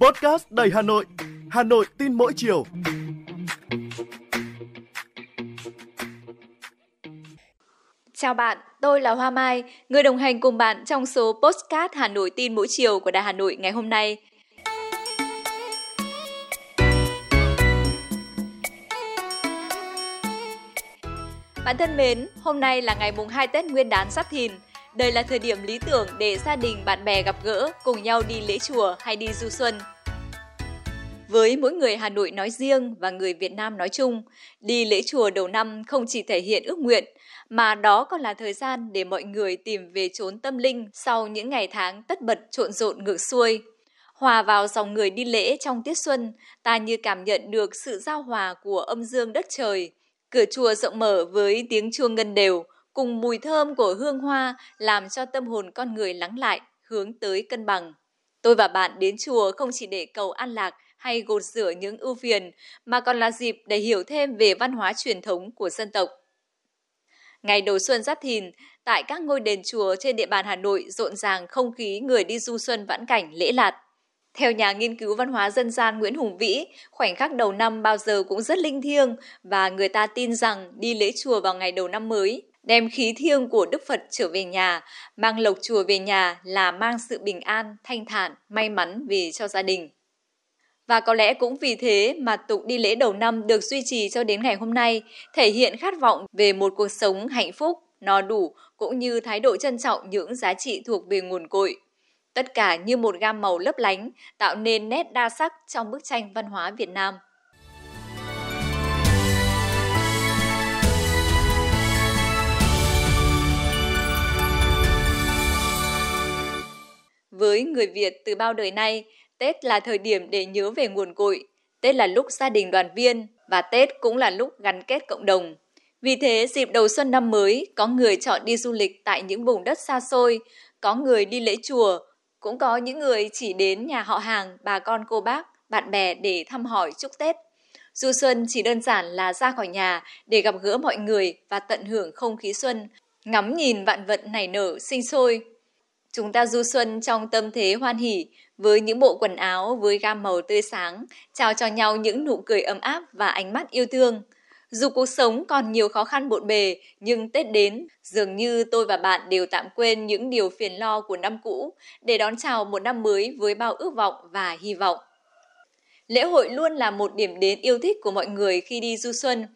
Podcast đầy Hà Nội, Hà Nội tin mỗi chiều. Chào bạn, tôi là Hoa Mai, người đồng hành cùng bạn trong số Podcast Hà Nội tin mỗi chiều của Đài Hà Nội ngày hôm nay. Bạn thân mến, hôm nay là ngày mùng 2 Tết Nguyên đán Giáp Thìn. Đây là thời điểm lý tưởng để gia đình bạn bè gặp gỡ, cùng nhau đi lễ chùa hay đi du xuân. Với mỗi người Hà Nội nói riêng và người Việt Nam nói chung, đi lễ chùa đầu năm không chỉ thể hiện ước nguyện, mà đó còn là thời gian để mọi người tìm về chốn tâm linh sau những ngày tháng tất bật trộn rộn ngược xuôi. Hòa vào dòng người đi lễ trong tiết xuân, ta như cảm nhận được sự giao hòa của âm dương đất trời. Cửa chùa rộng mở với tiếng chuông ngân đều, cùng mùi thơm của hương hoa làm cho tâm hồn con người lắng lại, hướng tới cân bằng. Tôi và bạn đến chùa không chỉ để cầu an lạc hay gột rửa những ưu phiền, mà còn là dịp để hiểu thêm về văn hóa truyền thống của dân tộc. Ngày đầu xuân Giáp Thìn, tại các ngôi đền chùa trên địa bàn Hà Nội rộn ràng không khí người đi du xuân vãn cảnh lễ lạt. Theo nhà nghiên cứu văn hóa dân gian Nguyễn Hùng Vĩ, khoảnh khắc đầu năm bao giờ cũng rất linh thiêng và người ta tin rằng đi lễ chùa vào ngày đầu năm mới đem khí thiêng của Đức Phật trở về nhà, mang lộc chùa về nhà là mang sự bình an, thanh thản, may mắn về cho gia đình. Và có lẽ cũng vì thế mà tục đi lễ đầu năm được duy trì cho đến ngày hôm nay, thể hiện khát vọng về một cuộc sống hạnh phúc, no đủ cũng như thái độ trân trọng những giá trị thuộc về nguồn cội. Tất cả như một gam màu lấp lánh, tạo nên nét đa sắc trong bức tranh văn hóa Việt Nam. Với người Việt từ bao đời nay, Tết là thời điểm để nhớ về nguồn cội, Tết là lúc gia đình đoàn viên và Tết cũng là lúc gắn kết cộng đồng. Vì thế, dịp đầu xuân năm mới, có người chọn đi du lịch tại những vùng đất xa xôi, có người đi lễ chùa, cũng có những người chỉ đến nhà họ hàng, bà con cô bác, bạn bè để thăm hỏi chúc Tết. Du xuân chỉ đơn giản là ra khỏi nhà để gặp gỡ mọi người và tận hưởng không khí xuân, ngắm nhìn vạn vật nảy nở, sinh sôi. Chúng ta du xuân trong tâm thế hoan hỉ, với những bộ quần áo với gam màu tươi sáng, trao cho nhau những nụ cười ấm áp và ánh mắt yêu thương. Dù cuộc sống còn nhiều khó khăn bộn bề, nhưng Tết đến, dường như tôi và bạn đều tạm quên những điều phiền lo của năm cũ để đón chào một năm mới với bao ước vọng và hy vọng. Lễ hội luôn là một điểm đến yêu thích của mọi người khi đi du xuân.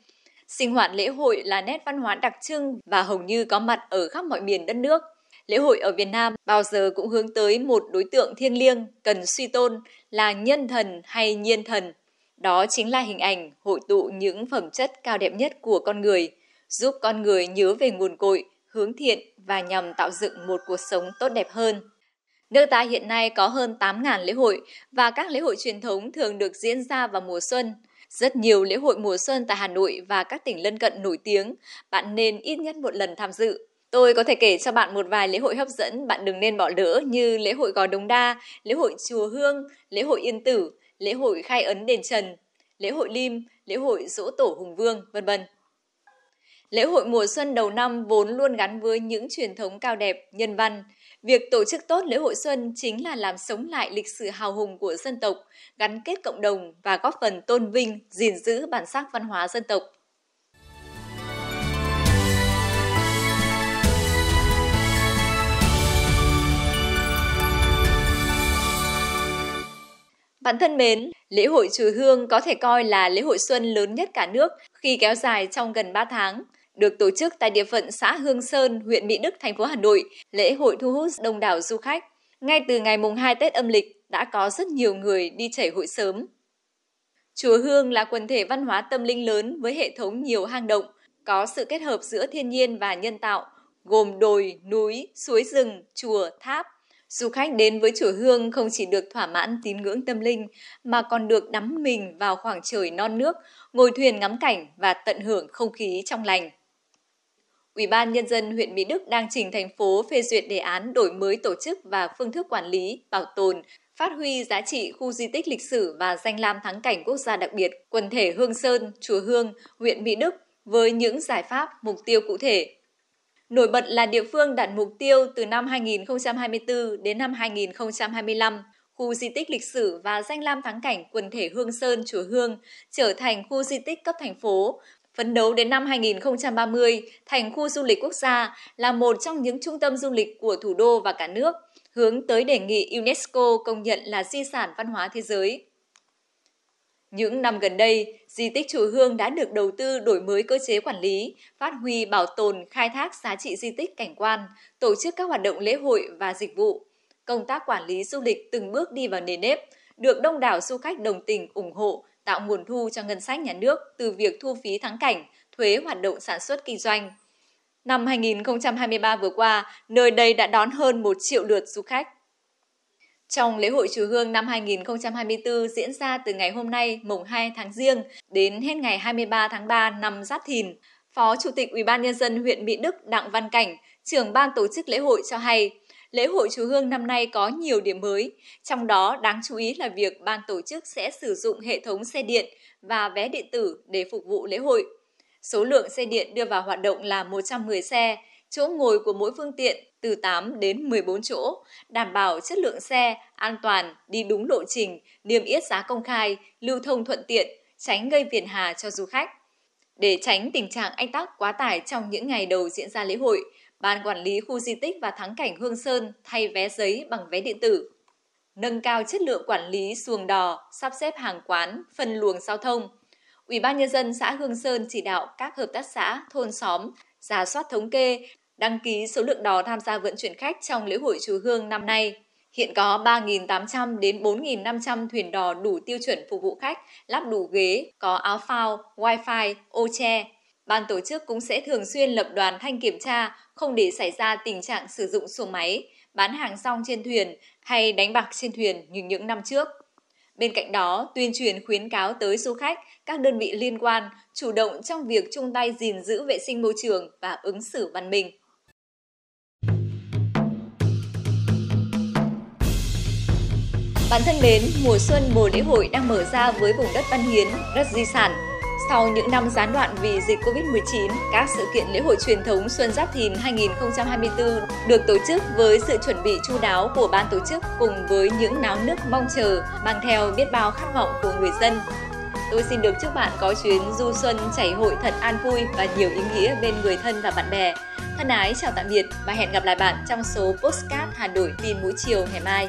Sinh hoạt lễ hội là nét văn hóa đặc trưng và hầu như có mặt ở khắp mọi miền đất nước – Lễ hội ở Việt Nam bao giờ cũng hướng tới một đối tượng thiêng liêng cần suy tôn là nhân thần hay nhiên thần. Đó chính là hình ảnh hội tụ những phẩm chất cao đẹp nhất của con người, giúp con người nhớ về nguồn cội, hướng thiện và nhằm tạo dựng một cuộc sống tốt đẹp hơn. Nước ta hiện nay có hơn 8.000 lễ hội và các lễ hội truyền thống thường được diễn ra vào mùa xuân. Rất nhiều lễ hội mùa xuân tại Hà Nội và các tỉnh lân cận nổi tiếng, bạn nên ít nhất một lần tham dự. Tôi có thể kể cho bạn một vài lễ hội hấp dẫn bạn đừng nên bỏ lỡ như lễ hội Gò Đống Đa, lễ hội Chùa Hương, lễ hội Yên Tử, lễ hội Khai Ấn Đền Trần, lễ hội Lim, lễ hội Dỗ Tổ Hùng Vương, vân vân. Lễ hội mùa xuân đầu năm vốn luôn gắn với những truyền thống cao đẹp, nhân văn. Việc tổ chức tốt lễ hội xuân chính là làm sống lại lịch sử hào hùng của dân tộc, gắn kết cộng đồng và góp phần tôn vinh, gìn giữ bản sắc văn hóa dân tộc. Bạn thân mến, lễ hội Chùa Hương có thể coi là lễ hội xuân lớn nhất cả nước khi kéo dài trong gần 3 tháng. Được tổ chức tại địa phận xã Hương Sơn, huyện Mỹ Đức, thành phố Hà Nội, lễ hội thu hút đông đảo du khách. Ngay từ ngày mùng 2 Tết âm lịch đã có rất nhiều người đi chảy hội sớm. Chùa Hương là quần thể văn hóa tâm linh lớn với hệ thống nhiều hang động, có sự kết hợp giữa thiên nhiên và nhân tạo, gồm đồi, núi, suối rừng, chùa, tháp, Du khách đến với chùa Hương không chỉ được thỏa mãn tín ngưỡng tâm linh mà còn được đắm mình vào khoảng trời non nước, ngồi thuyền ngắm cảnh và tận hưởng không khí trong lành. Ủy ban Nhân dân huyện Mỹ Đức đang trình thành phố phê duyệt đề án đổi mới tổ chức và phương thức quản lý, bảo tồn, phát huy giá trị khu di tích lịch sử và danh lam thắng cảnh quốc gia đặc biệt, quần thể Hương Sơn, Chùa Hương, huyện Mỹ Đức với những giải pháp, mục tiêu cụ thể Nổi bật là địa phương đặt mục tiêu từ năm 2024 đến năm 2025, khu di tích lịch sử và danh lam thắng cảnh quần thể Hương Sơn Chùa Hương trở thành khu di tích cấp thành phố, phấn đấu đến năm 2030 thành khu du lịch quốc gia là một trong những trung tâm du lịch của thủ đô và cả nước, hướng tới đề nghị UNESCO công nhận là di sản văn hóa thế giới. Những năm gần đây, di tích chùa Hương đã được đầu tư đổi mới cơ chế quản lý, phát huy bảo tồn, khai thác giá trị di tích cảnh quan, tổ chức các hoạt động lễ hội và dịch vụ. Công tác quản lý du lịch từng bước đi vào nề nếp, được đông đảo du khách đồng tình ủng hộ, tạo nguồn thu cho ngân sách nhà nước từ việc thu phí thắng cảnh, thuế hoạt động sản xuất kinh doanh. Năm 2023 vừa qua, nơi đây đã đón hơn 1 triệu lượt du khách. Trong lễ hội chùa Hương năm 2024 diễn ra từ ngày hôm nay mùng 2 tháng Giêng đến hết ngày 23 tháng 3 năm Giáp Thìn, Phó Chủ tịch Ủy ban nhân dân huyện Mỹ Đức Đặng Văn Cảnh, trưởng ban tổ chức lễ hội cho hay, lễ hội chùa Hương năm nay có nhiều điểm mới, trong đó đáng chú ý là việc ban tổ chức sẽ sử dụng hệ thống xe điện và vé điện tử để phục vụ lễ hội. Số lượng xe điện đưa vào hoạt động là 110 xe, chỗ ngồi của mỗi phương tiện từ 8 đến 14 chỗ, đảm bảo chất lượng xe, an toàn, đi đúng lộ trình, niêm yết giá công khai, lưu thông thuận tiện, tránh gây phiền hà cho du khách. Để tránh tình trạng ách tắc quá tải trong những ngày đầu diễn ra lễ hội, Ban Quản lý Khu Di tích và Thắng cảnh Hương Sơn thay vé giấy bằng vé điện tử. Nâng cao chất lượng quản lý xuồng đò, sắp xếp hàng quán, phân luồng giao thông. Ủy ban Nhân dân xã Hương Sơn chỉ đạo các hợp tác xã, thôn xóm, giả soát thống kê, đăng ký số lượng đò tham gia vận chuyển khách trong lễ hội chùa Hương năm nay. Hiện có 3.800 đến 4.500 thuyền đò đủ tiêu chuẩn phục vụ khách, lắp đủ ghế, có áo phao, wifi, ô che. Ban tổ chức cũng sẽ thường xuyên lập đoàn thanh kiểm tra, không để xảy ra tình trạng sử dụng xuồng máy, bán hàng xong trên thuyền hay đánh bạc trên thuyền như những năm trước. Bên cạnh đó, tuyên truyền khuyến cáo tới du khách, các đơn vị liên quan chủ động trong việc chung tay gìn giữ vệ sinh môi trường và ứng xử văn minh. Bản thân mến, mùa xuân mùa lễ hội đang mở ra với vùng đất văn hiến, đất di sản. Sau những năm gián đoạn vì dịch Covid-19, các sự kiện lễ hội truyền thống Xuân Giáp Thìn 2024 được tổ chức với sự chuẩn bị chu đáo của ban tổ chức cùng với những náo nước mong chờ, mang theo biết bao khát vọng của người dân. Tôi xin được chúc bạn có chuyến du xuân chảy hội thật an vui và nhiều ý nghĩa bên người thân và bạn bè. Thân ái chào tạm biệt và hẹn gặp lại bạn trong số Postcard Hà Nội tin mỗi chiều ngày mai.